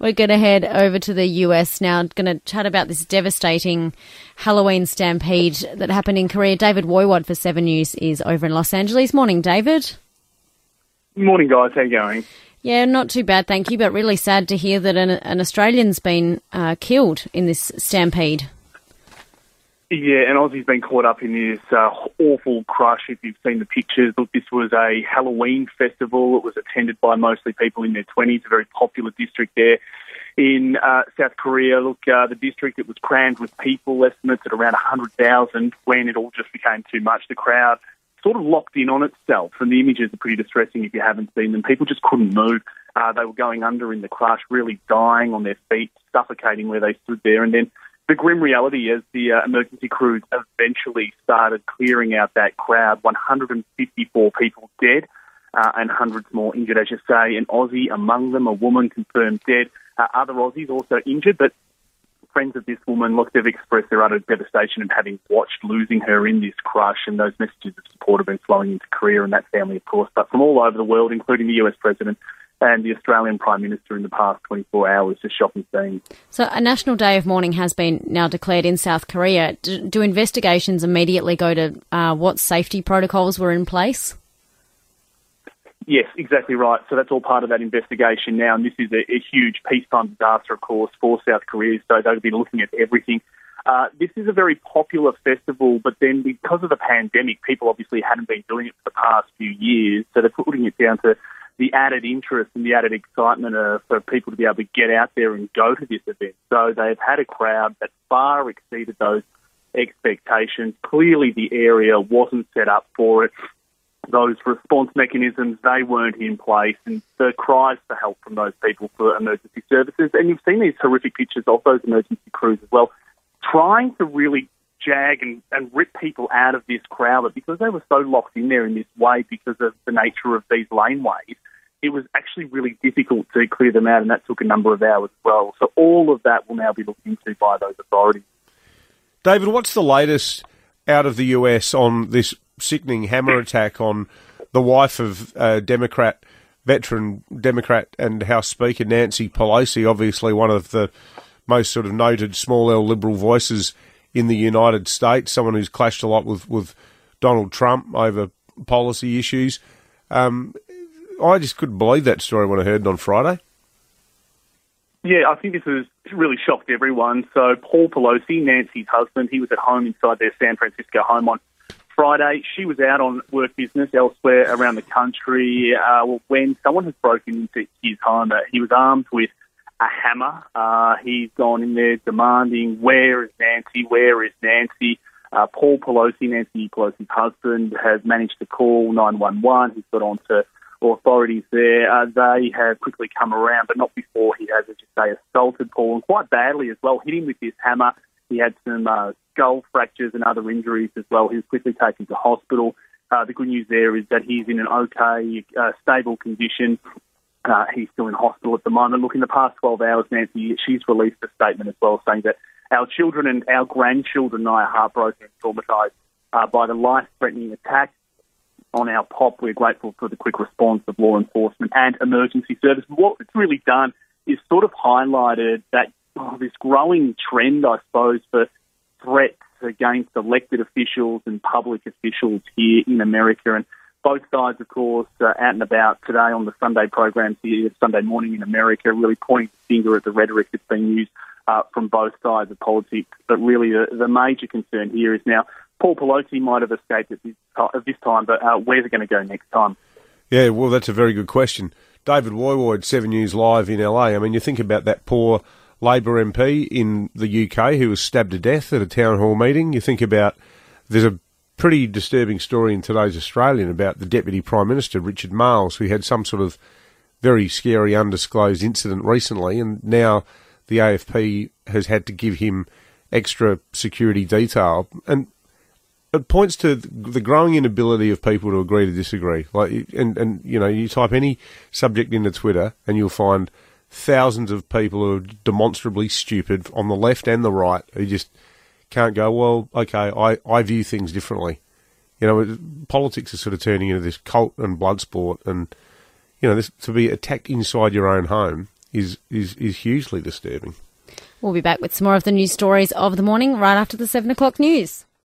We're going to head over to the US now. Going to chat about this devastating Halloween stampede that happened in Korea. David Woiwod for Seven News is over in Los Angeles. Morning, David. Morning, guys. How you going? Yeah, not too bad, thank you. But really sad to hear that an, an Australian's been uh, killed in this stampede. Yeah, and Aussie's been caught up in this uh, awful crush. If you've seen the pictures, look, this was a Halloween festival. It was attended by mostly people in their 20s, a very popular district there in uh, South Korea. Look, uh, the district, it was crammed with people, estimates at around 100,000 when it all just became too much. The crowd sort of locked in on itself, and the images are pretty distressing if you haven't seen them. People just couldn't move. Uh, they were going under in the crush, really dying on their feet, suffocating where they stood there, and then the grim reality is the uh, emergency crews eventually started clearing out that crowd. 154 people dead uh, and hundreds more injured, as you say. An Aussie among them, a woman confirmed dead. Uh, other Aussies also injured, but friends of this woman, look, they've expressed their utter devastation and having watched losing her in this crush, and those messages of support have been flowing into Korea and that family, of course, but from all over the world, including the US president and the Australian Prime Minister in the past 24 hours. Just shocking scenes. So, a national day of mourning has been now declared in South Korea. Do, do investigations immediately go to uh, what safety protocols were in place? Yes, exactly right. So that's all part of that investigation now, and this is a, a huge peacetime disaster, of course, for South Korea. So they'll be looking at everything. Uh, this is a very popular festival, but then because of the pandemic, people obviously hadn't been doing it for the past few years, so they're putting it down to the added interest and the added excitement uh, for people to be able to get out there and go to this event. So they've had a crowd that far exceeded those expectations. Clearly, the area wasn't set up for it. Those response mechanisms, they weren't in place, and the cries for help from those people for emergency services. And you've seen these horrific pictures of those emergency crews as well, trying to really jag and, and rip people out of this crowd, because they were so locked in there in this way because of the nature of these laneways, it was actually really difficult to clear them out, and that took a number of hours as well. So all of that will now be looked into by those authorities. David, what's the latest out of the US on this sickening hammer attack on the wife of uh, Democrat, veteran Democrat and House Speaker Nancy Pelosi, obviously one of the most sort of noted small L liberal voices in the United States, someone who's clashed a lot with, with Donald Trump over policy issues. Um, I just couldn't believe that story when I heard it on Friday. Yeah, I think this has really shocked everyone. So Paul Pelosi, Nancy's husband, he was at home inside their San Francisco home on Friday. She was out on work business elsewhere around the country uh, when someone has broken into his home. He was armed with a hammer. Uh, he's gone in there demanding, where is Nancy? Where is Nancy? Uh, Paul Pelosi, Nancy Pelosi's husband, has managed to call 911. He's got on to authorities there. Uh, they have quickly come around, but not before he has, as you say, assaulted Paul and quite badly as well, hit him with this hammer. He had some uh, skull fractures and other injuries as well. He was quickly taken to hospital. Uh, the good news there is that he's in an okay, uh, stable condition. Uh, he's still in hospital at the moment. Look, in the past 12 hours, Nancy, she's released a statement as well saying that our children and our grandchildren are heartbroken and traumatised uh, by the life-threatening attack on our pop. We're grateful for the quick response of law enforcement and emergency service. What it's really done is sort of highlighted that oh, this growing trend, I suppose, for threats against elected officials and public officials here in America. And both sides, of course, uh, out and about today on the Sunday programs here, Sunday morning in America, really pointing the finger at the rhetoric that's being used uh, from both sides of politics. But really, the, the major concern here is now Paul Pelosi might have escaped at this, uh, this time, but uh, where's it going to go next time? Yeah, well, that's a very good question. David Woiwod, Seven News Live in LA. I mean, you think about that poor Labor MP in the UK who was stabbed to death at a town hall meeting. You think about there's a pretty disturbing story in today's Australian about the Deputy Prime Minister, Richard Marles, who had some sort of very scary undisclosed incident recently, and now the AFP has had to give him extra security detail. And it points to the growing inability of people to agree to disagree. Like, and and you know, you type any subject into Twitter, and you'll find thousands of people who are demonstrably stupid on the left and the right who just can't go. Well, okay, I I view things differently. You know, politics is sort of turning into this cult and blood sport, and you know, this, to be attacked inside your own home is, is, is hugely disturbing. We'll be back with some more of the news stories of the morning right after the seven o'clock news.